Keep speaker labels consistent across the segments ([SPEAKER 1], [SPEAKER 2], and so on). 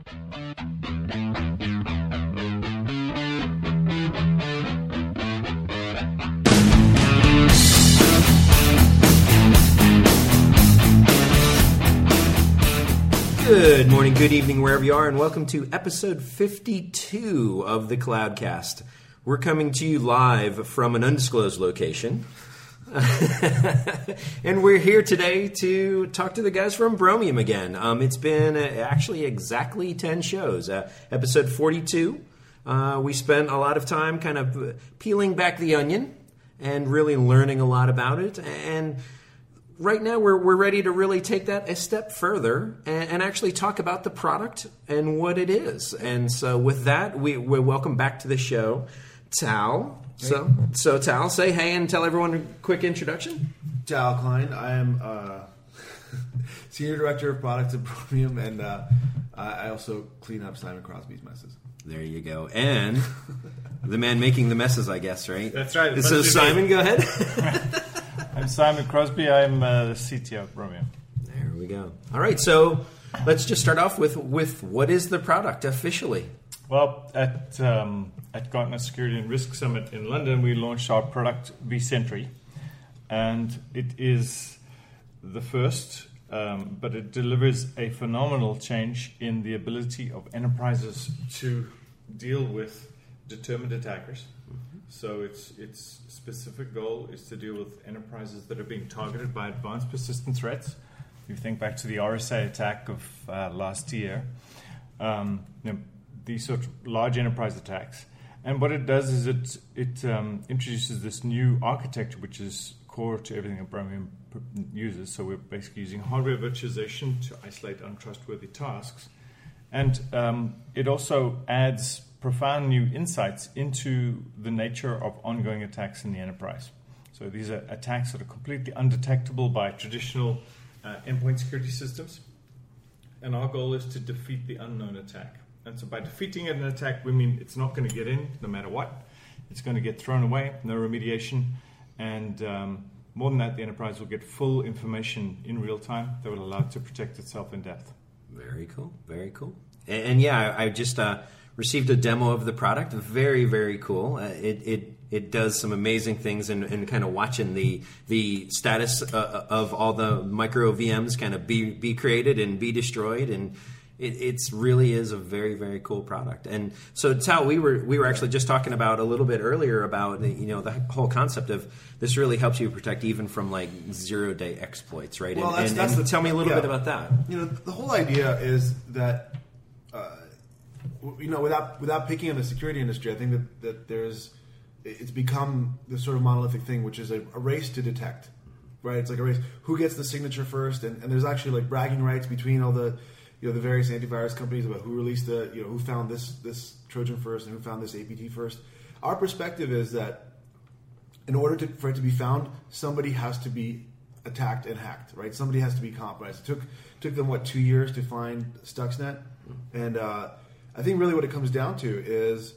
[SPEAKER 1] Good morning, good evening, wherever you are, and welcome to episode 52 of the Cloudcast. We're coming to you live from an undisclosed location. and we're here today to talk to the guys from Bromium again. Um, it's been uh, actually exactly 10 shows. Uh, episode 42, uh, we spent a lot of time kind of uh, peeling back the onion and really learning a lot about it. And right now we're, we're ready to really take that a step further and, and, actually talk about the product and what it is. And so with that, we, we welcome back to the show Tal. So, so Tal, say hey and tell everyone a quick introduction.
[SPEAKER 2] Tal Klein. I am uh, senior director of products at Bromium, and uh, I also clean up Simon Crosby's messes.
[SPEAKER 1] There you go. And the man making the messes, I guess, right?
[SPEAKER 3] That's right.
[SPEAKER 1] So Simon, go ahead.
[SPEAKER 3] I'm Simon Crosby. I'm uh, the CTO of Bromium.
[SPEAKER 1] There we go. All right, so let's just start off with with what is the product officially?
[SPEAKER 3] Well, at um, at Gartner Security and Risk Summit in London, we launched our product vSentry, and it is the first, um, but it delivers a phenomenal change in the ability of enterprises to deal with determined attackers. So its its specific goal is to deal with enterprises that are being targeted by advanced persistent threats. If you think back to the RSA attack of uh, last year, um, you know, these sort of large enterprise attacks. And what it does is it it um, introduces this new architecture, which is core to everything that Bromium uses. So we're basically using hardware virtualization to isolate untrustworthy tasks, and um, it also adds profound new insights into the nature of ongoing attacks in the enterprise. So these are attacks that are completely undetectable by traditional uh, endpoint security systems. And our goal is to defeat the unknown attack. And so by defeating an attack, we mean it's not going to get in no matter what. It's going to get thrown away, no remediation. And um, more than that, the enterprise will get full information in real time that will allow it to protect itself in depth.
[SPEAKER 1] Very cool. Very cool. And, and yeah, I, I just. Uh, received a demo of the product. Very, very cool. Uh, it, it it does some amazing things and, and kind of watching the the status uh, of all the micro VMs kind of be be created and be destroyed and it it's really is a very very cool product and so Tal we were we were actually just talking about a little bit earlier about you know the whole concept of this really helps you protect even from like zero day exploits right
[SPEAKER 2] well,
[SPEAKER 1] and,
[SPEAKER 2] that's,
[SPEAKER 1] and,
[SPEAKER 2] that's
[SPEAKER 1] and
[SPEAKER 2] the,
[SPEAKER 1] tell me a little
[SPEAKER 2] yeah.
[SPEAKER 1] bit about that
[SPEAKER 2] you know the whole idea is that uh, you know, without without picking on the security industry, I think that, that there's it's become this sort of monolithic thing, which is a, a, race to detect, right? It's like a race who gets the signature first, and, and there's actually like bragging rights between all the you know the various antivirus companies about who released the you know who found this this Trojan first and who found this APT first. Our perspective is that in order to, for it to be found, somebody has to be attacked and hacked, right? Somebody has to be compromised. It took took them what two years to find Stuxnet, and uh, I think really what it comes down to is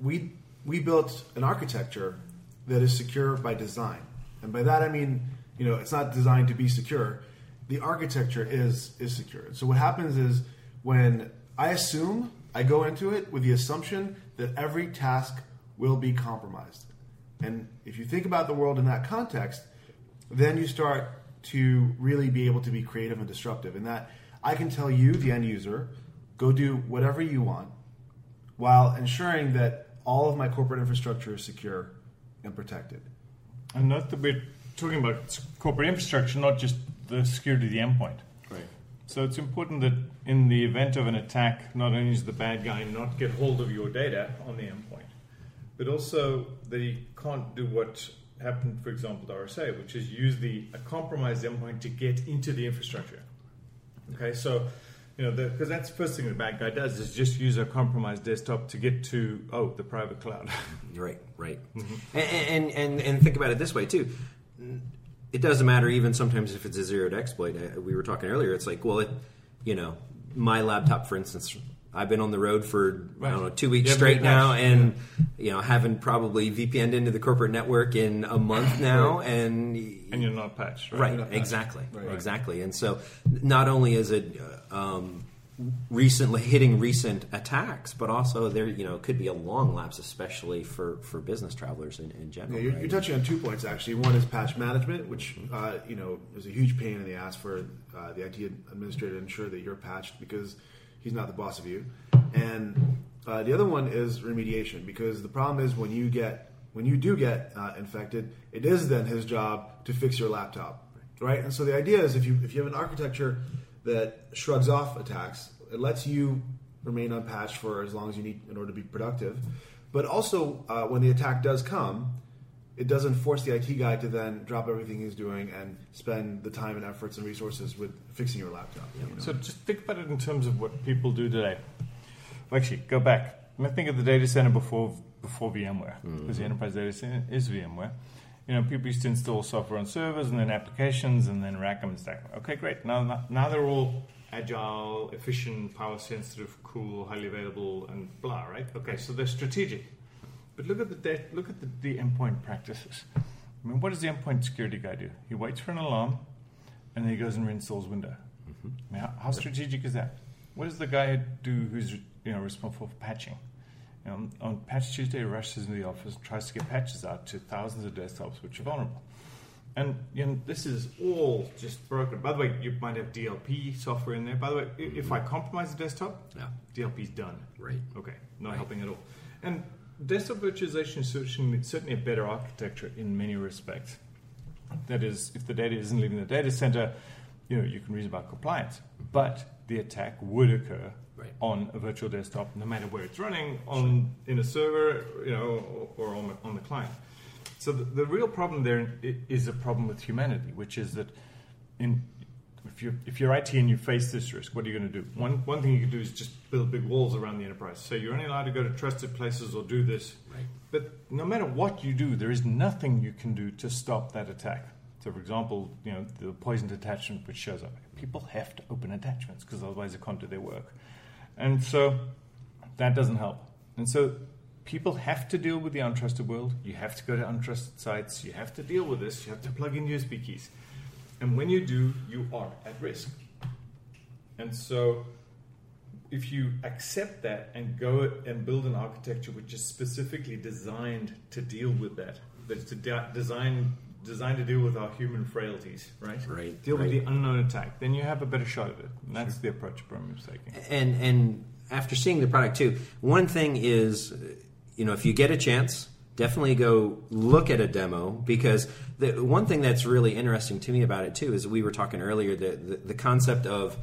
[SPEAKER 2] we we built an architecture that is secure by design, and by that I mean you know it's not designed to be secure. The architecture is is secure. So what happens is when I assume I go into it with the assumption that every task will be compromised, and if you think about the world in that context, then you start to really be able to be creative and disruptive. In that I can tell you, the end user, go do whatever you want while ensuring that all of my corporate infrastructure is secure and protected.
[SPEAKER 3] And not that we're talking about corporate infrastructure, not just the security of the endpoint.
[SPEAKER 2] Right.
[SPEAKER 3] So it's important that in the event of an attack, not only does the bad guy not get hold of your data on the endpoint, but also they can't do what happened, for example, to RSA, which is use the a compromised endpoint to get into the infrastructure. Okay, so you know, because that's the first thing the bad guy does is just use a compromised desktop to get to oh the private cloud.
[SPEAKER 1] right, right, mm-hmm. and, and, and and think about it this way too. It doesn't matter even sometimes if it's a zero to exploit. We were talking earlier. It's like, well, it, you know, my laptop, for instance, I've been on the road for right. I don't know two weeks straight now, and yeah. you know haven't probably VPN'd into the corporate network in a month now,
[SPEAKER 3] right.
[SPEAKER 1] and
[SPEAKER 3] and you're not patched,
[SPEAKER 1] right? right
[SPEAKER 3] not
[SPEAKER 1] exactly, exactly. And so not only is it uh, um, recently hitting recent attacks, but also there you know could be a long lapse, especially for, for business travelers in, in general.
[SPEAKER 2] Yeah, you're,
[SPEAKER 1] right?
[SPEAKER 2] you're touching on two points actually. One is patch management, which uh, you know is a huge pain in the ass for uh, the IT administrator to ensure that you're patched because he's not the boss of you. And uh, the other one is remediation because the problem is when you get when you do get uh, infected, it is then his job to fix your laptop, right? And so the idea is if you if you have an architecture that shrugs off attacks, it lets you remain unpatched for as long as you need in order to be productive. But also, uh, when the attack does come, it doesn't force the IT guy to then drop everything he's doing and spend the time and efforts and resources with fixing your laptop. you know?
[SPEAKER 3] So just think about it in terms of what people do today. Well, actually, go back. I mean, think of the data center before before VMware, because the enterprise data center is VMware. You know, people used to install software on servers and then applications and then rack them and stack them. Okay, great. Now, now they're all agile, efficient, power sensitive, cool, highly available, and blah. Right? Okay, so they're strategic. But look at the da- look at the, the endpoint practices. I mean, what does the endpoint security guy do? He waits for an alarm, and then he goes and reinstalls window. I mean, mm-hmm. how, how strategic is that? What does the guy do who's you know responsible for patching? Know, on Patch Tuesday, he rushes into the office, and tries to get patches out to thousands of desktops which are vulnerable. And you know, this is all just broken. By the way, you might have DLP software in there. By the way, i- if I compromise the desktop,
[SPEAKER 1] Yeah.
[SPEAKER 3] DLP's done.
[SPEAKER 1] Right.
[SPEAKER 3] Okay, not
[SPEAKER 1] Right.
[SPEAKER 3] helping at all. And desktop virtualization is certainly, certainly a better architecture in many respects. That is, if the data isn't leaving the data center, you know, you can reason about compliance. But the attack would occur
[SPEAKER 1] Right.
[SPEAKER 3] on a virtual desktop, no matter where it's running, on in a server, you know, or, on, the, on the client. So the, the real problem there is a problem with humanity, which is that in if you if you're IT and you face this risk, what are you going to do? One one thing you can do is just build big walls around the enterprise. So you're only allowed to go to trusted places or do this.
[SPEAKER 1] Right.
[SPEAKER 3] But no matter what you do, there is nothing you can do to stop that attack. So, for example, you know the poisoned attachment which shows up. People have to open attachments because otherwise they can't do their work, and so that doesn't help. And so people have to deal with the untrusted world. You have to go to untrusted sites. You have to deal with this. You have to plug in USB keys. And when you do, you are at risk. And so, if you accept that and go and build an architecture which is specifically designed to deal with that, that's to de- design designed to deal with our human frailties, right?
[SPEAKER 1] Right,
[SPEAKER 3] Deal with the unknown attack, then you have a better shot at it. And that's the approach Bromium's taking.
[SPEAKER 1] and and after seeing the product too, one thing is, you know, if you get a chance, definitely go look at a demo because the one thing that's really interesting to me about it too is we were talking earlier the the, the concept of.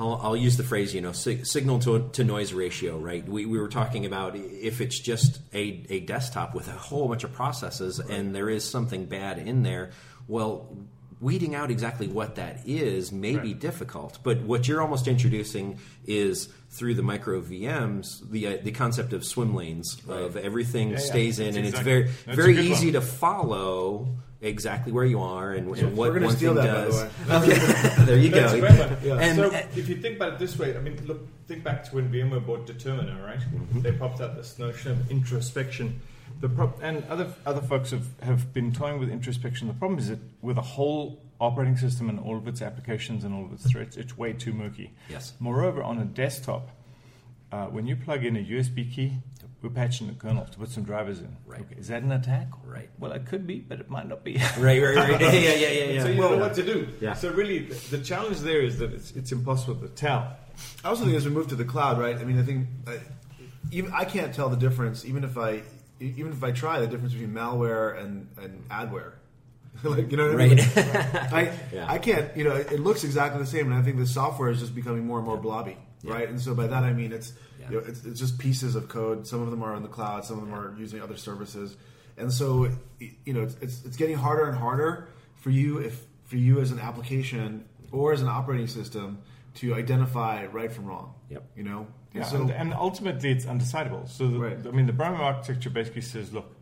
[SPEAKER 1] I'll, I'll use the phrase, you know, sig- signal to, to noise ratio, right? We, we were talking about if it's just a, a desktop with a whole bunch of processes and there is something bad in there, well, weeding out exactly what that is may be difficult. But what you're almost introducing is through the micro VMs the uh, the concept of swim lanes of everything
[SPEAKER 3] Yeah, yeah.
[SPEAKER 1] stays in,
[SPEAKER 3] That's
[SPEAKER 1] and
[SPEAKER 3] exactly-
[SPEAKER 1] it's very
[SPEAKER 3] that's
[SPEAKER 1] very easy
[SPEAKER 3] one.
[SPEAKER 1] to follow exactly where you are and, and what
[SPEAKER 2] We're
[SPEAKER 1] one
[SPEAKER 2] steal
[SPEAKER 1] thing
[SPEAKER 2] that,
[SPEAKER 1] does.
[SPEAKER 2] by the way.
[SPEAKER 1] Okay, there you go.
[SPEAKER 3] a great one.
[SPEAKER 2] Yeah.
[SPEAKER 1] And
[SPEAKER 3] so
[SPEAKER 1] uh,
[SPEAKER 3] if you think about it this way, I mean, look, think back to when VMware bought Determina, right? They popped out this notion of introspection. The pro- and other other folks have, have been toying with introspection. The problem is that with a whole operating system and all of its applications and all of its threats, it's way too murky.
[SPEAKER 1] Yes.
[SPEAKER 3] Moreover, on a desktop, uh, when you plug in a USB key, we're patching the kernel to put some drivers in.
[SPEAKER 1] Right.
[SPEAKER 3] Okay, is that an attack?
[SPEAKER 1] Right.
[SPEAKER 3] Well, it could be, but it might not be.
[SPEAKER 1] right, right, right. Yeah, yeah, yeah, yeah.
[SPEAKER 3] So you
[SPEAKER 1] Well,
[SPEAKER 3] know what to do.
[SPEAKER 1] Yeah.
[SPEAKER 3] So really, the, the challenge there is that it's, it's impossible to tell.
[SPEAKER 2] I also think as we move to the cloud, right? I mean, I think uh, even I can't tell the difference, even if I even if I try the difference between malware and and adware. like you know what I mean?
[SPEAKER 1] Right.
[SPEAKER 2] I
[SPEAKER 1] Yeah.
[SPEAKER 2] I can't. You know, it, it looks exactly the same, and I think the software is just becoming more and more blobby, right? And so by that I mean it's
[SPEAKER 1] Yeah.
[SPEAKER 2] you know, it's, it's just pieces of code. Some of them are in the cloud, some of them are using other services, and so you know it's it's, it's getting harder and harder for you if for you as an application or as an operating system to identify right from wrong.
[SPEAKER 1] Yep.
[SPEAKER 2] You know,
[SPEAKER 3] Yeah,
[SPEAKER 2] so
[SPEAKER 3] and, and ultimately it's undecidable. So, the,
[SPEAKER 2] Right.
[SPEAKER 3] I mean, the Bromium architecture basically says, look,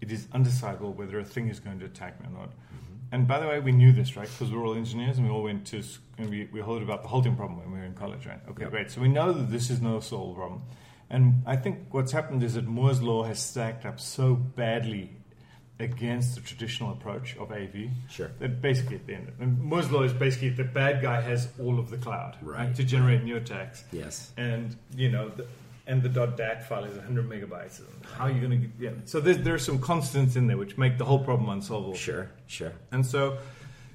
[SPEAKER 3] it is undecidable whether a thing is going to attack me or not.
[SPEAKER 2] Mm-hmm.
[SPEAKER 3] And by the way, we knew this, right? Because we're all engineers and we all went to, and we, we heard about the halting problem when we were in college, right? Okay,
[SPEAKER 1] Yep.
[SPEAKER 3] great. So we know that this is no solved problem. And I think what's happened is that Moore's law has stacked up so badly against the traditional approach of AV.
[SPEAKER 1] Sure.
[SPEAKER 3] That basically at the end, and Moore's law is basically the bad guy has all of the cloud
[SPEAKER 1] Right.
[SPEAKER 3] to generate new attacks.
[SPEAKER 1] Yes.
[SPEAKER 3] And you know, the, and the .dat file is 100 megabytes. How are you going to? Yeah. So there's there's some constants in there which make the whole problem unsolvable.
[SPEAKER 1] Sure, sure.
[SPEAKER 3] And so,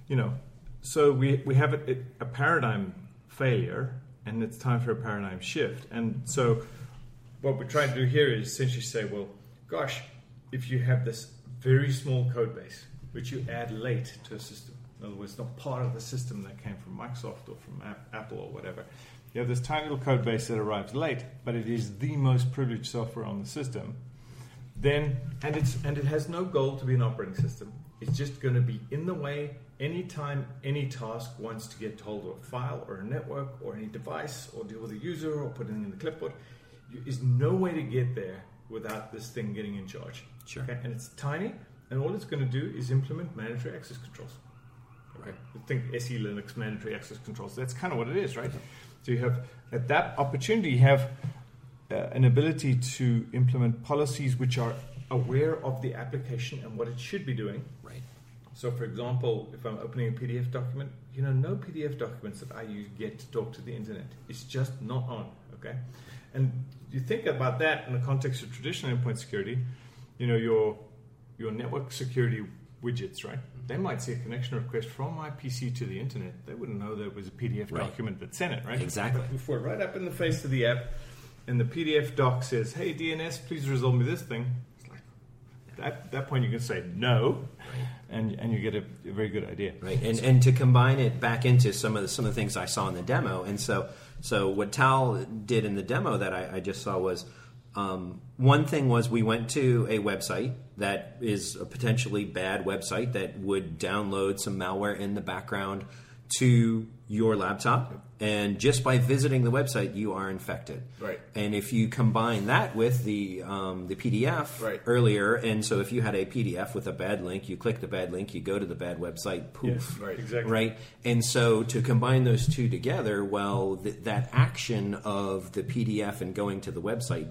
[SPEAKER 3] you know, so we, we have a, a paradigm failure and it's time for a paradigm shift. And so, what we're trying to do here is essentially say, well, gosh, if you have this very small code base, which you add late to a system, in other words, not part of the system that came from Microsoft or from App- Apple or whatever, you have this tiny little code base that arrives late, but it is the most privileged software on the system then and it's and it has no goal to be an operating system. It's just going to be in the way anytime any task wants to get hold of a file or a network or any device or deal with a user or put it in the clipboard. There's no way to get there without this thing getting in charge.
[SPEAKER 1] Sure.
[SPEAKER 3] Okay? And it's tiny, and all it's going to do is implement mandatory access controls. Okay. Think SE Linux mandatory access controls. That's kind of what it is, right? So you have at that opportunity, you have uh, an ability to implement policies which are aware of the application and what it should be doing.
[SPEAKER 1] Right.
[SPEAKER 3] So, for example, if I'm opening a PDF document, you know, no PDF documents that I use get to talk to the internet. It's just not on. Okay, and you think about that in the context of traditional endpoint security. You know, your your network security widgets, right? Mm-hmm. They might see a connection request from my PC to the internet. They wouldn't know there was a PDF
[SPEAKER 1] Right.
[SPEAKER 3] document that sent it, right?
[SPEAKER 1] Exactly.
[SPEAKER 3] But before right up in the face of the app, and the PDF doc says, "Hey DNS, please resolve me this thing." It's like at that point you can say no, and and you get a, a very good idea.
[SPEAKER 1] right and and to combine it back into some of the some of the things i saw in the demo and so so what tal did in the demo that i, I just saw was um, one thing was we went to a website that is a potentially bad website that would download some malware in the background to your laptop and just by visiting the website you are infected
[SPEAKER 2] Right.
[SPEAKER 1] and if you combine that with the um, the pdf
[SPEAKER 2] Right.
[SPEAKER 1] earlier and so if you had a pdf with a bad link you click the bad link you go to the bad website poof
[SPEAKER 3] Yes,
[SPEAKER 2] Right.
[SPEAKER 3] exactly.
[SPEAKER 1] right? And so to combine those two together, well, th- that action of the PDF and going to the website,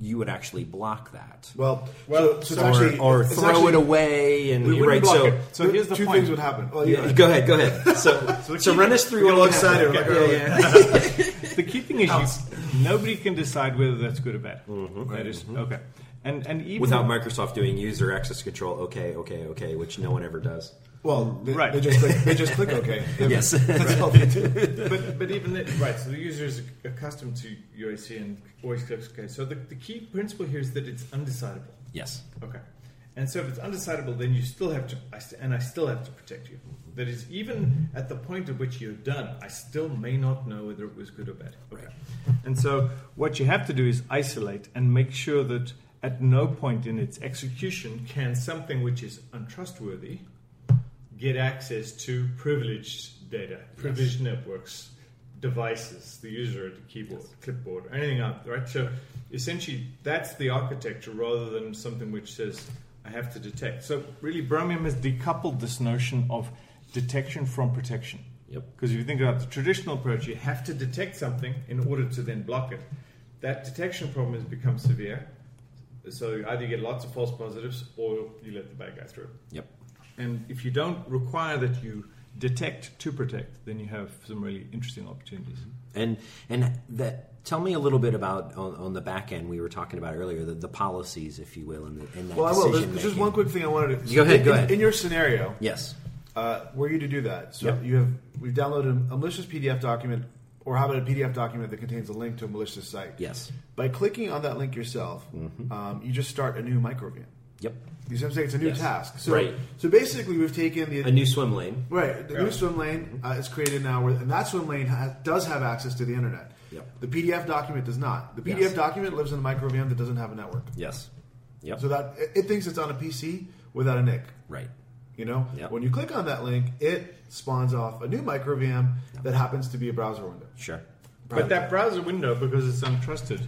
[SPEAKER 1] you would actually block that.
[SPEAKER 2] Well,
[SPEAKER 3] Well,
[SPEAKER 2] so, so it's
[SPEAKER 1] or,
[SPEAKER 2] actually
[SPEAKER 1] or
[SPEAKER 2] it's
[SPEAKER 1] throw
[SPEAKER 2] actually-
[SPEAKER 1] it away and
[SPEAKER 3] We wouldn't
[SPEAKER 1] right
[SPEAKER 3] block
[SPEAKER 1] so
[SPEAKER 3] it. So here's the
[SPEAKER 2] two
[SPEAKER 3] point.
[SPEAKER 2] things would happen. Well,
[SPEAKER 1] yeah,
[SPEAKER 2] yeah,
[SPEAKER 1] go ahead go ahead so,
[SPEAKER 3] the
[SPEAKER 1] so run us through
[SPEAKER 2] we get
[SPEAKER 1] what
[SPEAKER 2] all excited.
[SPEAKER 1] happened.
[SPEAKER 2] Like,
[SPEAKER 1] Yeah, yeah.
[SPEAKER 3] the key thing is you, nobody can decide whether that's good or bad. Mm-hmm. That is mm-hmm. okay. And and even
[SPEAKER 1] without Microsoft doing user access control okay okay okay which no one ever does
[SPEAKER 2] well, they,
[SPEAKER 3] Right.
[SPEAKER 2] they just click, they just click OK.
[SPEAKER 1] Yes.
[SPEAKER 2] that's all they do.
[SPEAKER 3] but but even then, right. So the user is accustomed to UAC and always clicks OK. So the, the key principle here is that it's undecidable.
[SPEAKER 1] yes
[SPEAKER 3] Okay. And so if it's undecidable, then you still have to, I st- and I still have to protect you. That is, even at the point at which you're done, I still may not know whether it was good or bad. Okay. And so what you have to do is isolate and make sure that at no point in its execution can something which is untrustworthy get access to privileged data, privileged networks, devices, the user at the keyboard, clipboard, anything up, right? So essentially, that's the architecture rather than something which says I have to detect. So really, Bromium has decoupled this notion of detection from protection.
[SPEAKER 1] Yep.
[SPEAKER 3] Because if you think about the traditional approach, you have to detect something in order to then block it. That detection problem has become severe. So either you get lots of false positives or you let the bad guy through.
[SPEAKER 1] yep
[SPEAKER 3] And if you don't require that you detect to protect, then you have some really interesting opportunities.
[SPEAKER 1] And and that tell me a little bit about on, on the back end we were talking about earlier the, the policies, if you will, in, the, in that
[SPEAKER 2] Well, I will. There's, there's just one quick thing I wanted to
[SPEAKER 1] Go ahead,
[SPEAKER 2] In,
[SPEAKER 1] go
[SPEAKER 2] in-
[SPEAKER 1] ahead.
[SPEAKER 2] In your scenario,
[SPEAKER 1] Yes.
[SPEAKER 2] uh, were you to do that, so
[SPEAKER 1] Yep.
[SPEAKER 2] you have we've downloaded a malicious PDF document, or how about a PDF document that contains a link to a malicious site?
[SPEAKER 1] Yes.
[SPEAKER 2] By clicking on that link yourself, um, you just start a new micro VM.
[SPEAKER 1] Yep.
[SPEAKER 2] You see what I'm saying? It's a new
[SPEAKER 1] Yes.
[SPEAKER 2] task. So,
[SPEAKER 1] Right.
[SPEAKER 2] so basically, we've taken the
[SPEAKER 1] A new swim lane.
[SPEAKER 2] Right. The new swim lane uh, is created now, where, and that swim lane ha- does have access to the internet.
[SPEAKER 1] Yep.
[SPEAKER 2] The PDF document does not. The PDF
[SPEAKER 1] Yes.
[SPEAKER 2] document lives in a micro VM that doesn't have a network.
[SPEAKER 1] Yes. Yep.
[SPEAKER 2] So that it, it thinks it's on a PC without a NIC.
[SPEAKER 1] right.
[SPEAKER 2] You know,
[SPEAKER 1] Yep.
[SPEAKER 2] when you click on that link, it spawns off a new micro VM that happens to be a browser window.
[SPEAKER 1] Sure.
[SPEAKER 3] But that browser window, because it's untrusted,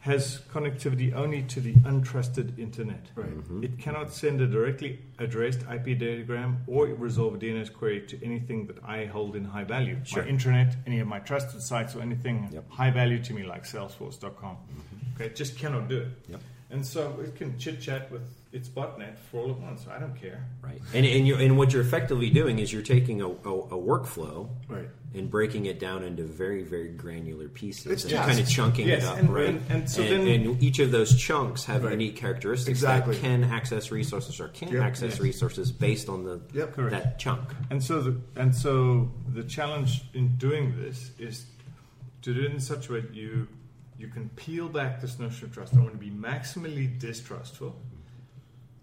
[SPEAKER 3] has connectivity only to the untrusted internet.
[SPEAKER 2] Right. Mm-hmm.
[SPEAKER 3] It cannot send a directly addressed IP datagram or resolve a DNS query to anything that I hold in high value.
[SPEAKER 1] Sure.
[SPEAKER 3] My intranet, any of my trusted sites, or anything
[SPEAKER 1] Yep.
[SPEAKER 3] high value to me like Salesforce.com. Mm-hmm. Okay, it just cannot do it.
[SPEAKER 1] Yep.
[SPEAKER 3] And so it can chit chat with its botnet for all at once. I don't care.
[SPEAKER 1] Right. And and, you and what you're effectively doing is you're taking a, a, a workflow
[SPEAKER 2] Right.
[SPEAKER 1] and breaking it down into very very granular pieces
[SPEAKER 2] It's
[SPEAKER 1] and
[SPEAKER 2] tasks.
[SPEAKER 1] kind of chunking
[SPEAKER 3] Yes,
[SPEAKER 1] it up,
[SPEAKER 3] and-
[SPEAKER 1] right?
[SPEAKER 3] and- and so
[SPEAKER 1] and,
[SPEAKER 3] then-
[SPEAKER 1] and each of those chunks have
[SPEAKER 2] Right.
[SPEAKER 1] unique characteristics
[SPEAKER 2] Exactly.
[SPEAKER 1] that can access resources or can't
[SPEAKER 2] Yep.
[SPEAKER 1] access
[SPEAKER 3] Yes.
[SPEAKER 1] resources based on the
[SPEAKER 2] Yep.
[SPEAKER 3] Correct.
[SPEAKER 1] that chunk.
[SPEAKER 3] And so the and so the challenge in doing this is to do it in such a way that you you can peel back this notion of trust. I want to be maximally distrustful,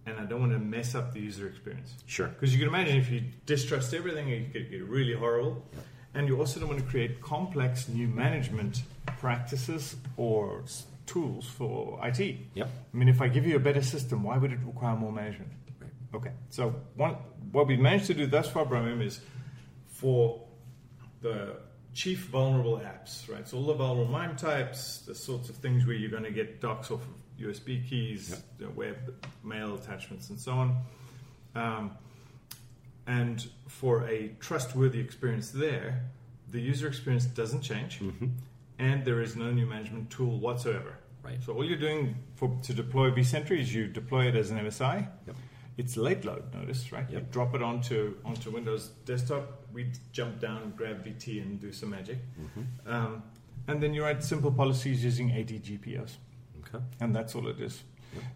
[SPEAKER 3] and I don't want to mess up the user experience.
[SPEAKER 1] Sure.
[SPEAKER 3] Because you can imagine if you distrust everything, it could get really horrible. And you also don't want to create complex new management practices or tools for IT.
[SPEAKER 1] Yep.
[SPEAKER 3] I mean, if I give you a better system, why would it require more management?
[SPEAKER 1] Right.
[SPEAKER 3] Okay. So one, what we've managed to do thus far, Brahim, is for the chief vulnerable apps, right? So all the vulnerable MIME types, the sorts of things where you're going to get docs off of USB keys,
[SPEAKER 1] Yep.
[SPEAKER 3] web mail attachments, and so on. Um, and for a trustworthy experience there, the user experience doesn't change, and there is no new management tool whatsoever.
[SPEAKER 1] Right.
[SPEAKER 3] So all you're doing for to deploy vSentry is you deploy it as an MSI.
[SPEAKER 1] Yep.
[SPEAKER 3] It's late load notice, right? You
[SPEAKER 1] Yep.
[SPEAKER 3] drop it onto onto Windows desktop. We jump down, grab VT, and do some magic.
[SPEAKER 1] Mm-hmm.
[SPEAKER 3] Um, and then you write simple policies using ADGPOs
[SPEAKER 1] Okay.
[SPEAKER 3] and that's all it is.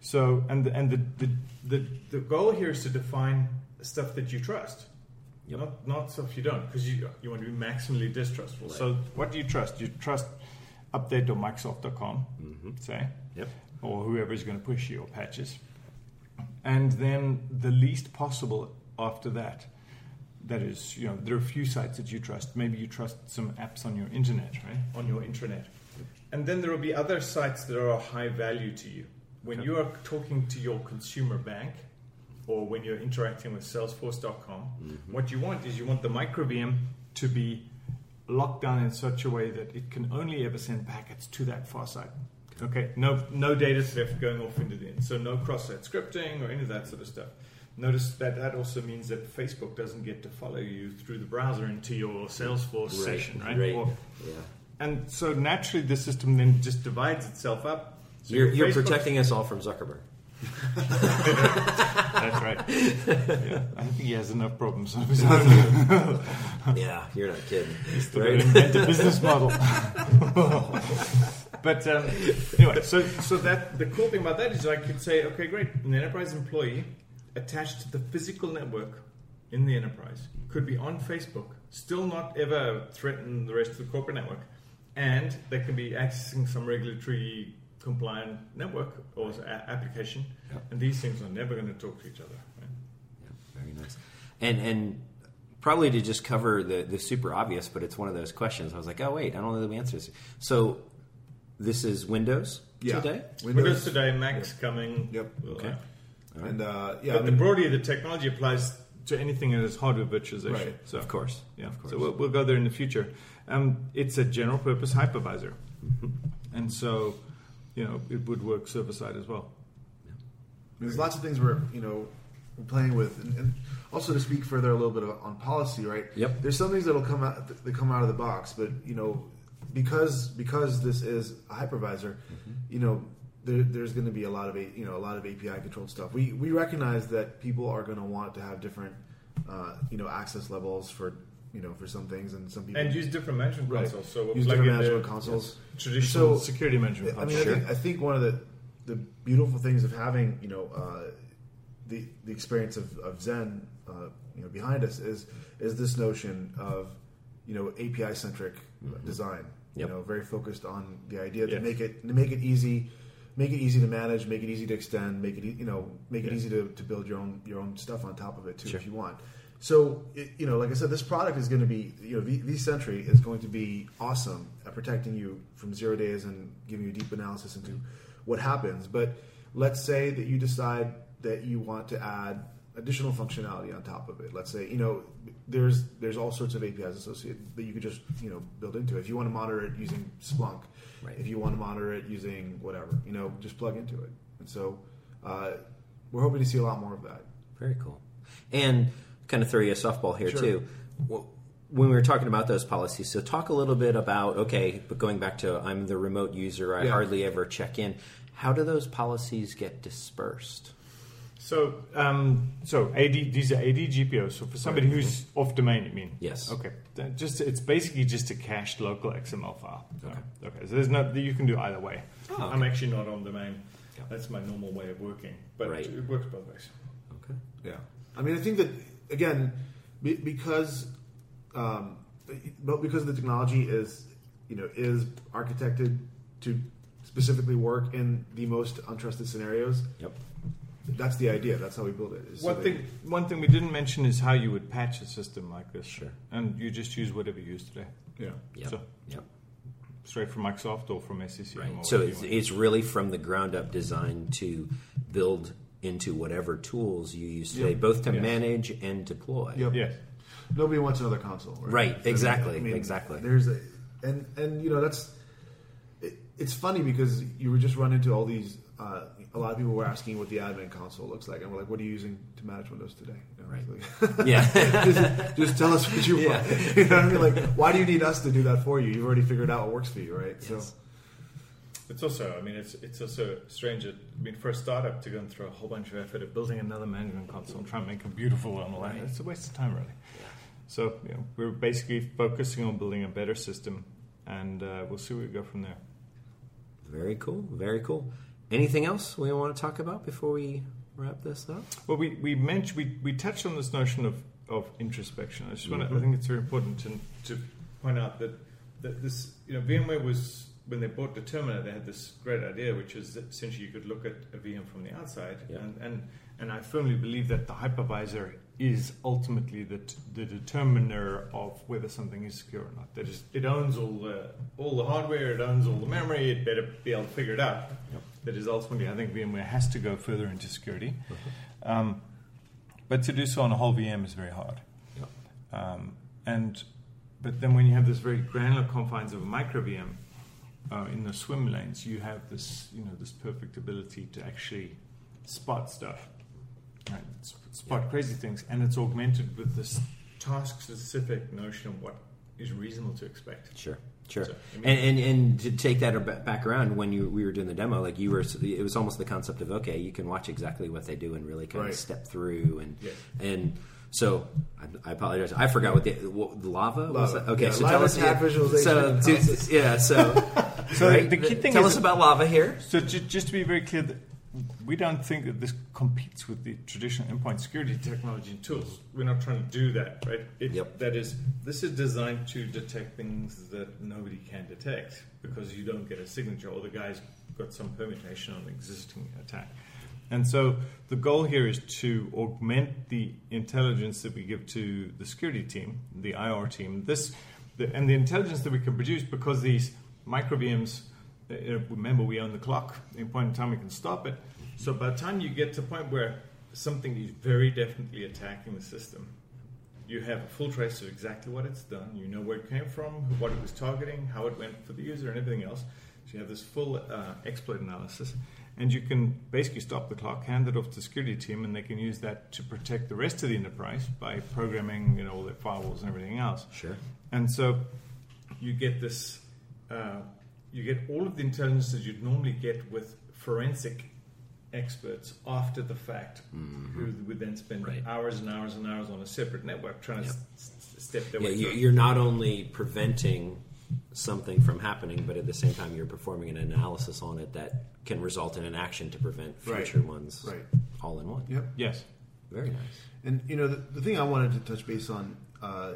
[SPEAKER 3] So, and the, and the, the, the, the goal here is to define stuff that you trust,
[SPEAKER 1] Yep.
[SPEAKER 3] not not stuff you don't, because you you want to be maximally distrustful.
[SPEAKER 1] Right.
[SPEAKER 3] So, what do you trust? You trust update or Microsoft.com,
[SPEAKER 1] Mm-hmm.
[SPEAKER 3] say,
[SPEAKER 1] Yep.
[SPEAKER 3] or whoever is going to push your patches, and then the least possible after that. That is, you know, there are a few sites that you trust. Maybe you trust some apps on your internet, right? On your intranet. And then there will be other sites that are of high value to you. When you are talking to your consumer bank or when you're interacting with Salesforce.com, mm-hmm. what you want is you want the micro VM to be locked down in such a way that it can only ever send packets to that far site. Okay, no, no data theft going off into the end. So no cross-site scripting or any of that sort of stuff. Notice that that also means that Facebook doesn't get to follow you through the browser into your Salesforce session, right?
[SPEAKER 1] Right.
[SPEAKER 3] Or-
[SPEAKER 1] Yeah.
[SPEAKER 3] And so naturally, the system then just divides itself up. So
[SPEAKER 1] You're, you're protecting us all from Zuckerberg.
[SPEAKER 3] That's right. yeah, I think he has enough problems.
[SPEAKER 1] yeah, you're not kidding.
[SPEAKER 3] He's to
[SPEAKER 1] Right?
[SPEAKER 3] invent a business model. but um, anyway, so so that the cool thing about that is I could say, okay, great, an enterprise employee attached to the physical network in the enterprise could be on Facebook, still not ever threaten the rest of the corporate network, and they can be accessing some regulatory compliant network or a- application,
[SPEAKER 1] Yep.
[SPEAKER 3] and these things are never going to talk to each other. Right?
[SPEAKER 1] Yeah, very nice. And and probably to just cover the the super obvious, but it's one of those questions. I was like, oh wait, I don't know the answers. So this is Windows
[SPEAKER 2] Yeah.
[SPEAKER 1] today.
[SPEAKER 3] Windows today, Mac's coming.
[SPEAKER 2] Yep.
[SPEAKER 1] Okay. All right.
[SPEAKER 2] And uh, yeah,
[SPEAKER 3] but
[SPEAKER 2] I
[SPEAKER 3] the
[SPEAKER 2] mean,
[SPEAKER 3] broadly, the technology applies to anything that is hardware virtualization.
[SPEAKER 2] Right.
[SPEAKER 3] So,
[SPEAKER 1] Of course.
[SPEAKER 3] yeah.
[SPEAKER 1] Of course.
[SPEAKER 3] So we'll, we'll go there in the future. Um, it's a general purpose hypervisor,
[SPEAKER 1] Mm-hmm.
[SPEAKER 3] and so you know it would work server side as well.
[SPEAKER 2] there's lots of things we're you know we're playing with, and, and also to speak further a little bit on policy, right?
[SPEAKER 1] Yep.
[SPEAKER 2] There's some things that'll come out that come out of the box, but you know because because this is a hypervisor, you know. There, there's going to be a lot of you know a lot of API controlled stuff. We we recognize that people are going to want to have different uh, you know access levels for you know for some things, and some people
[SPEAKER 3] And use different management
[SPEAKER 2] Right.
[SPEAKER 3] consoles. So
[SPEAKER 2] use
[SPEAKER 3] plug
[SPEAKER 2] different
[SPEAKER 3] in
[SPEAKER 2] management consoles.
[SPEAKER 3] Traditional
[SPEAKER 2] So,
[SPEAKER 3] security management
[SPEAKER 2] I mean,
[SPEAKER 3] console.
[SPEAKER 2] I, think, I think one of the the beautiful things of having you know uh, the the experience of, of Xen uh, you know behind us is is this notion of you know API centric design.
[SPEAKER 1] Yep.
[SPEAKER 2] You know, very focused on the idea to
[SPEAKER 3] Yes.
[SPEAKER 2] make it to make it easy, make it easy to manage, make it easy to extend, make it you know make it
[SPEAKER 3] Yes.
[SPEAKER 2] easy to, to build your own your own stuff on top of it too
[SPEAKER 1] Sure.
[SPEAKER 2] if you want. So it, you know, like I said, this product is going to be you know v, vSentry is going to be awesome at protecting you from zero days and giving you deep analysis into mm-hmm. what happens. But let's say that you decide that you want to add additional functionality on top of it. Let's say you know there's there's all sorts of APIs associated that you could just you know build into it. If you want to monitor it using Splunk,
[SPEAKER 1] Right.
[SPEAKER 2] if you want to monitor it using whatever, you know, just plug into it. And so uh, we're hoping to see a lot more of that.
[SPEAKER 1] Very cool. And kind of throw you a softball here
[SPEAKER 2] Sure.
[SPEAKER 1] too. When we were talking about those policies, so talk a little bit about okay, but going back to I'm the remote user, I
[SPEAKER 2] Yeah.
[SPEAKER 1] hardly ever check in. How do those policies get dispersed?
[SPEAKER 3] So, um, so AD, these are AD GPOs. So for somebody who's off domain, you mean?
[SPEAKER 1] Yes.
[SPEAKER 3] Okay. Just it's basically just a cached local XML file. So,
[SPEAKER 1] Okay.
[SPEAKER 3] Okay. So there's no you can do either way.
[SPEAKER 1] Oh,
[SPEAKER 3] I'm actually not on domain.
[SPEAKER 1] Yeah.
[SPEAKER 3] That's my normal way of working, but
[SPEAKER 1] Right.
[SPEAKER 3] it works both ways.
[SPEAKER 1] Okay.
[SPEAKER 2] Yeah, I mean, I think that again, because, um, but because the technology is, you know, is architected to specifically work in the most untrusted scenarios.
[SPEAKER 1] Yep.
[SPEAKER 2] That's the idea. That's how we build it. is so
[SPEAKER 3] One
[SPEAKER 2] that-
[SPEAKER 3] thing, one thing we didn't mention is how you would patch a system like this.
[SPEAKER 1] Sure.
[SPEAKER 3] And you just use whatever you use today,
[SPEAKER 2] Yeah.
[SPEAKER 1] Yep.
[SPEAKER 3] So-
[SPEAKER 1] yep.
[SPEAKER 3] straight from Microsoft or from SCCM.
[SPEAKER 1] Right. So it's, it's really from the ground up designed to build into whatever tools you use today,
[SPEAKER 2] Yep.
[SPEAKER 1] both to
[SPEAKER 3] Yes.
[SPEAKER 1] manage and deploy.
[SPEAKER 2] Yep.
[SPEAKER 3] yes.
[SPEAKER 2] Nobody wants another console.
[SPEAKER 1] Right,
[SPEAKER 2] So,
[SPEAKER 1] exactly, exactly.
[SPEAKER 2] There's a, and and you know that's it, it's funny because you would just run into all these. Uh, a lot of people were asking what the admin console looks like, and we're like, "What are you using to manage Windows today?" You know,
[SPEAKER 1] Right.
[SPEAKER 2] like-
[SPEAKER 1] Yeah.
[SPEAKER 2] just, just tell us what you
[SPEAKER 1] Yeah.
[SPEAKER 2] want. You know what I mean? Like, why do you need us to do that for you? You've already figured out what works for you, right?
[SPEAKER 1] Yes.
[SPEAKER 3] It's also, I mean, it's it's also strange. That, I mean, for a startup to go and throw a whole bunch of effort at building another management console and try and make a beautiful one, all that,
[SPEAKER 1] Right.
[SPEAKER 3] it's a waste of time, really. So, you know, we're basically focusing on building a better system, and uh, we'll see where we go from there.
[SPEAKER 1] Very cool. Very cool. Anything else we want to talk about before we wrap this up?
[SPEAKER 3] Well, we we mentioned we, we touched on this notion of, of introspection. I just want to. I mm-hmm. think it's very important to to point out that that this you know VMware was when they bought Determina, they had this great idea, which is that essentially you could look at a VM from the outside,
[SPEAKER 1] Yeah.
[SPEAKER 3] and, and and I firmly believe that the hypervisor is ultimately the t- the determiner of whether something is secure or not. That is, it owns all the all the hardware, it owns all the memory. It better be able to figure it out.
[SPEAKER 1] Yep.
[SPEAKER 3] That is ultimately, I think VMware has to go further into security. Um, but to do so on a whole VM is very hard. Um, and but then when you have this very granular confines of a micro VM uh, in the swim lanes, you have this you know this perfect ability to actually spot stuff, right? Spot crazy things, and it's augmented with this task-specific notion of what is reasonable to expect.
[SPEAKER 1] Sure, sure.
[SPEAKER 3] So, I mean-
[SPEAKER 1] and, and and to take that back around, when you we were doing the demo, like you were, it was almost the concept of okay, you can watch exactly what they do and really kind
[SPEAKER 2] Right.
[SPEAKER 1] of step through and
[SPEAKER 3] Yes.
[SPEAKER 1] and. So I, I apologize. I forgot what the what, lava, was. That? Okay,
[SPEAKER 2] Yeah,
[SPEAKER 1] so tell us.
[SPEAKER 2] tap visualization
[SPEAKER 1] So do- yeah, so
[SPEAKER 3] So
[SPEAKER 1] right?
[SPEAKER 3] the key thing
[SPEAKER 1] tell
[SPEAKER 3] is-
[SPEAKER 1] us about lava here.
[SPEAKER 3] So ju- just to be very clear, that we don't think that this competes with the traditional endpoint security technology and tools. We're not trying to do that, right? It,
[SPEAKER 1] Yep.
[SPEAKER 3] That is, this is designed to detect things that nobody can detect because you don't get a signature or the guy's got some permutation on an existing attack. And so the goal here is to augment the intelligence that we give to the security team, the IR team. This, the, and the intelligence that we can produce because these micro VMs uh, remember we own the clock in point in time we can stop it so by the time you get to a point where something is very definitely attacking the system you have a full trace of exactly what it's done. You know where it came from what it was targeting how it went for the user and everything else. So you have this full uh, exploit analysis and you can basically stop the clock hand it off to the security team and they can use that to protect the rest of the enterprise by programming you know all their firewalls and everything else.
[SPEAKER 1] Sure.
[SPEAKER 3] and so you get this, uh, you get all of the intelligence that you'd normally get with forensic experts after the fact, who would then spend
[SPEAKER 1] Right.
[SPEAKER 3] hours and hours and hours on a separate network trying
[SPEAKER 1] Yep.
[SPEAKER 3] to s- s- step their
[SPEAKER 1] Yeah,
[SPEAKER 3] way
[SPEAKER 1] you,
[SPEAKER 3] through.
[SPEAKER 1] you're not only preventing something from happening, but at the same time, you're performing an analysis on it that can result in an action to prevent
[SPEAKER 2] Right.
[SPEAKER 1] future ones.
[SPEAKER 2] Right.
[SPEAKER 1] All in one.
[SPEAKER 2] Yep.
[SPEAKER 3] Yes.
[SPEAKER 1] Very nice.
[SPEAKER 2] And you know, the, the thing I wanted to touch base on, uh,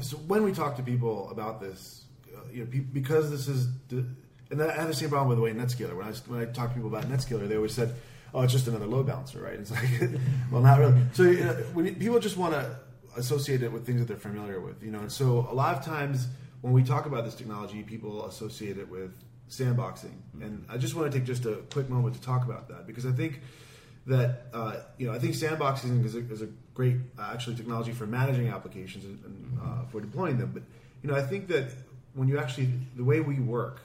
[SPEAKER 2] so when we talk to people about this, uh, you know, pe- because this is, the, and I have the same problem with the way Netscaler. When I when I talk to people about Netscaler, they always said, "Oh, it's just another load balancer, right?" It's like, well, not really. So you know, when people just want to associate it with things that they're familiar with, you know, and so a lot of times when we talk about this technology, people associate it with sandboxing, and I just want to take just a quick moment to talk about that because I think that uh, you know I think sandboxing is a, is a great uh, actually technology for managing applications and, and uh, for deploying them. But you know I think that when you actually the way we work,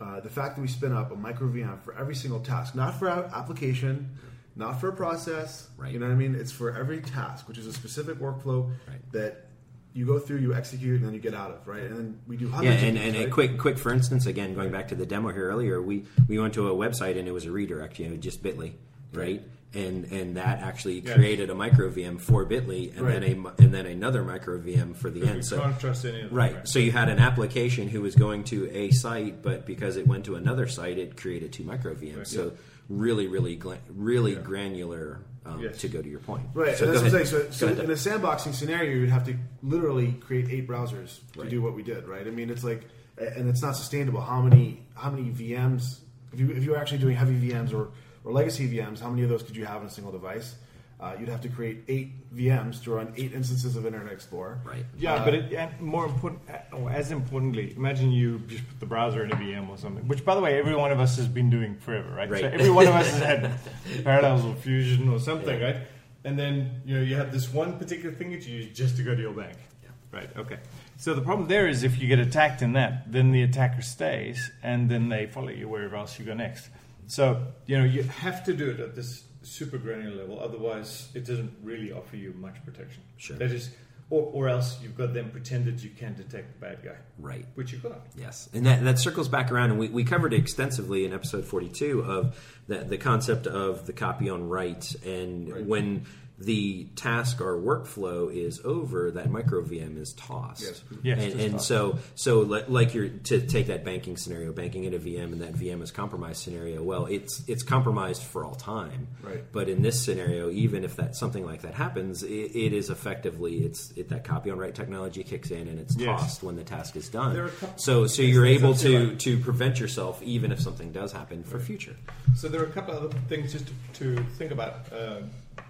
[SPEAKER 2] uh, the fact that we spin up a micro VM for every single task, not for our application, not for a process,
[SPEAKER 1] Right.
[SPEAKER 2] you know what I mean? It's for every task, which is a specific workflow
[SPEAKER 1] Right.
[SPEAKER 2] that you go through, you execute, and then you get out of right. And then we do
[SPEAKER 1] Yeah,
[SPEAKER 2] hundreds.
[SPEAKER 1] and,
[SPEAKER 2] of
[SPEAKER 1] and
[SPEAKER 2] these,
[SPEAKER 1] a quick, quick for instance, again, going back to the demo here earlier, we, we went to a website and it was a redirect, you know, just Bitly, right? And and that actually
[SPEAKER 3] Yeah.
[SPEAKER 1] created a micro VM for Bitly, and then a and then another micro VM for the
[SPEAKER 3] We
[SPEAKER 1] end. So
[SPEAKER 3] can't trust any of them,
[SPEAKER 1] right, so you had an application who was going to a site, but because it went to another site, it created two micro VMs. So really, really, gla- really granular. Um,
[SPEAKER 3] Yes.
[SPEAKER 1] To go to your point,
[SPEAKER 2] Right,
[SPEAKER 1] So
[SPEAKER 2] that's what I'm
[SPEAKER 1] ahead.
[SPEAKER 2] saying. So, so in a sandboxing scenario, you'd have to literally create eight browsers to
[SPEAKER 1] Right.
[SPEAKER 2] do what we did. Right? I mean, it's like, and it's not sustainable. How many how many VMs? If you if you were actually doing heavy VMs or or legacy VMs, how many of those could you have on a single device? Uh, you'd have to create eight VMs to run eight instances of Internet Explorer.
[SPEAKER 1] right.
[SPEAKER 3] Yeah,
[SPEAKER 2] Uh,
[SPEAKER 3] but it, and more important, uh, or as importantly, imagine you just put the browser in a VM or something. Which, by the way, every one of us has been doing forever, right?
[SPEAKER 1] Right.
[SPEAKER 3] So every one of us has had Parallels or Fusion or something, right? And then you know you have this one particular thing that you use just to go to your bank, Yeah. right? Okay. So the problem there is if you get attacked in that, then the attacker stays, and then they follow you wherever else you go next. So you know you have to do it at this super granular level, otherwise it doesn't really offer you much protection.
[SPEAKER 1] Sure.
[SPEAKER 3] That is, or, or else you've got them pretended you can detect the bad guy,
[SPEAKER 1] Right.
[SPEAKER 3] which you got.
[SPEAKER 1] Yes, and that, that circles back around, and we, we covered it extensively in episode 42 of the, the concept of the copy on write, and when the task or workflow is over, that micro VM is tossed.
[SPEAKER 2] Yes.
[SPEAKER 3] Yes,
[SPEAKER 1] and, and
[SPEAKER 3] tossed.
[SPEAKER 1] so so li- like you're to take that banking scenario, banking in a VM, and that VM is compromised scenario. Well, it's it's compromised for all time.
[SPEAKER 2] Right.
[SPEAKER 1] But in this scenario, even if that something like that happens, it, it is effectively it's it, that copy on write technology kicks in and it's
[SPEAKER 3] Yes.
[SPEAKER 1] tossed when the task is done.
[SPEAKER 3] There are a couple-
[SPEAKER 1] So, so
[SPEAKER 3] Yes,
[SPEAKER 1] you're able to,
[SPEAKER 3] right.
[SPEAKER 1] to prevent yourself even if something does happen for future.
[SPEAKER 3] So there are a couple other things just to, to think about uh,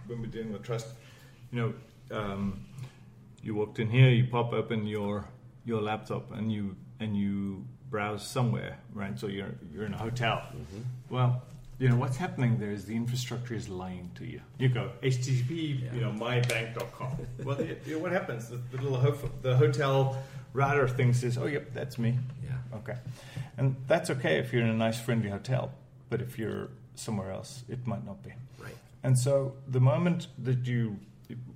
[SPEAKER 3] when we're dealing with trust. You know, um, you walked in here, you pop open your your laptop, and you and you browse somewhere, right? So you're you're in a hotel. Well, you know what's happening there is the infrastructure is lying to you. You go HTTP, you know, mybank.com. well, the, you know, what happens? The, the little ho- the hotel router thing says, "Oh, yep, that's me."
[SPEAKER 1] Yeah.
[SPEAKER 3] Okay. And that's okay if you're in a nice, friendly hotel, but if you're somewhere else, it might not be.
[SPEAKER 1] Right.
[SPEAKER 3] And so the moment that you,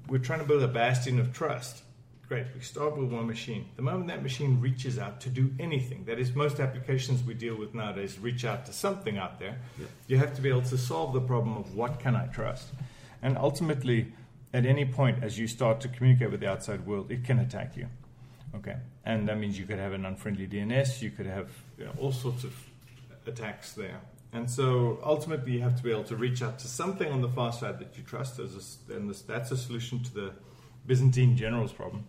[SPEAKER 3] we're trying to build a bastion of trust. Great, we start with one machine. The moment that machine reaches out to do anything, that is, most applications we deal with nowadays reach out to something out there, you have to be able to solve the problem of what can I trust? And ultimately, at any point as you start to communicate with the outside world, it can attack you. Okay, and that means you could have an unfriendly DNS, you could have you know, all sorts of attacks there. And so ultimately, you have to be able to reach out to something on the far side that you trust, as a and this, that's a solution to the Byzantine general's problem.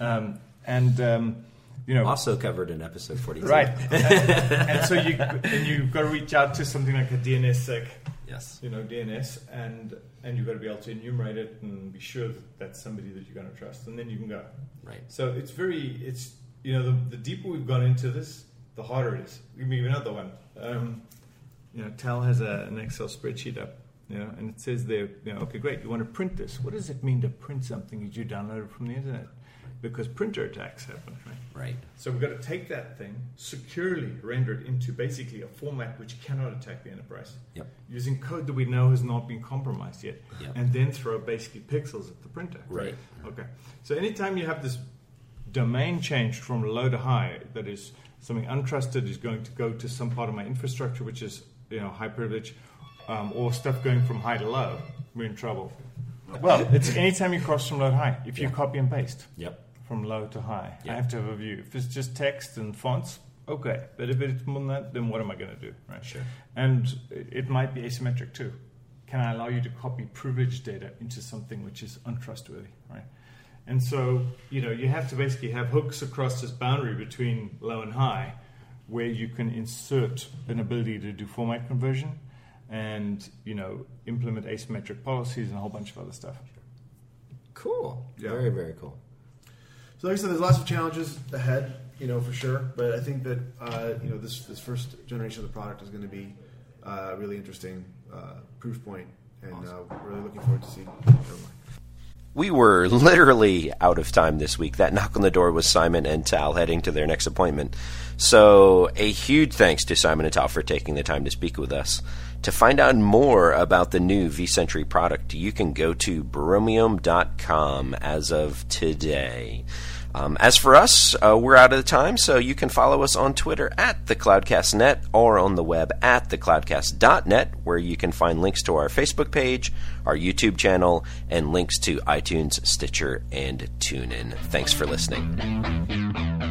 [SPEAKER 3] Um, and um, you know,
[SPEAKER 1] Also covered in episode 42.
[SPEAKER 3] right? and, and so you and you've got to reach out to something like a DNSSEC
[SPEAKER 1] Yes.
[SPEAKER 3] you know DNS, and and you've got to be able to enumerate it and be sure that that's somebody that you're going to trust, and then you can go.
[SPEAKER 1] Right.
[SPEAKER 3] So it's very it's you know the, the deeper we've gone into this, the harder it is. Give me another one. Um, you know, Tal has a, an Excel spreadsheet up, you know, and it says there, you know, okay, great, you want to print this. What does it mean to print something that you downloaded from the internet? Because printer attacks happen, right?
[SPEAKER 1] Right.
[SPEAKER 3] So we've got to take that thing, securely render it into basically a format which cannot attack the enterprise.
[SPEAKER 1] Yep.
[SPEAKER 3] Using code that we know has not been compromised yet.
[SPEAKER 1] Yep.
[SPEAKER 3] And then throw basically pixels at the printer.
[SPEAKER 1] Right.
[SPEAKER 3] Okay. So anytime you have this domain changed from low to high, that is something untrusted is going to go to some part of my infrastructure which is you know high privilege, um, or stuff going from high to low, we're in trouble. Well, it's anytime you cross from low to high. If you
[SPEAKER 1] Yeah.
[SPEAKER 3] copy and paste
[SPEAKER 1] Yep.
[SPEAKER 3] from low to high.
[SPEAKER 1] Yeah.
[SPEAKER 3] I have to have a view. If it's just text and fonts, okay. But if it's more than that, then what am I going to do? Right.
[SPEAKER 1] Sure.
[SPEAKER 3] And it it might be asymmetric too. Can I allow you to copy privileged data into something which is untrustworthy? Right. And so you know you have to basically have hooks across this boundary between low and high, where you can insert an ability to do format conversion, and you know implement asymmetric policies and a whole bunch of other stuff.
[SPEAKER 1] Cool.
[SPEAKER 2] Yeah.
[SPEAKER 1] Very, very cool.
[SPEAKER 2] So, like I said, there's lots of challenges ahead, you know, for sure. But I think that uh, you know this this first generation of the product is going to be uh, really interesting uh, proof point, and uh, we're really looking forward to seeing.
[SPEAKER 4] We were literally out of time this week. That knock on the door was Simon and Tal heading to their next appointment. So, a huge thanks to Simon and Tal for taking the time to speak with us. To find out more about the new vSentry product, you can go to bromium.com as of today.
[SPEAKER 1] Um, as for us, uh, we're out of time, so you can follow us on Twitter at the CloudcastNet or on the web at thecloudcast.net, where you can find links to our Facebook page, our YouTube channel, and links to iTunes, Stitcher, and TuneIn. Thanks for listening.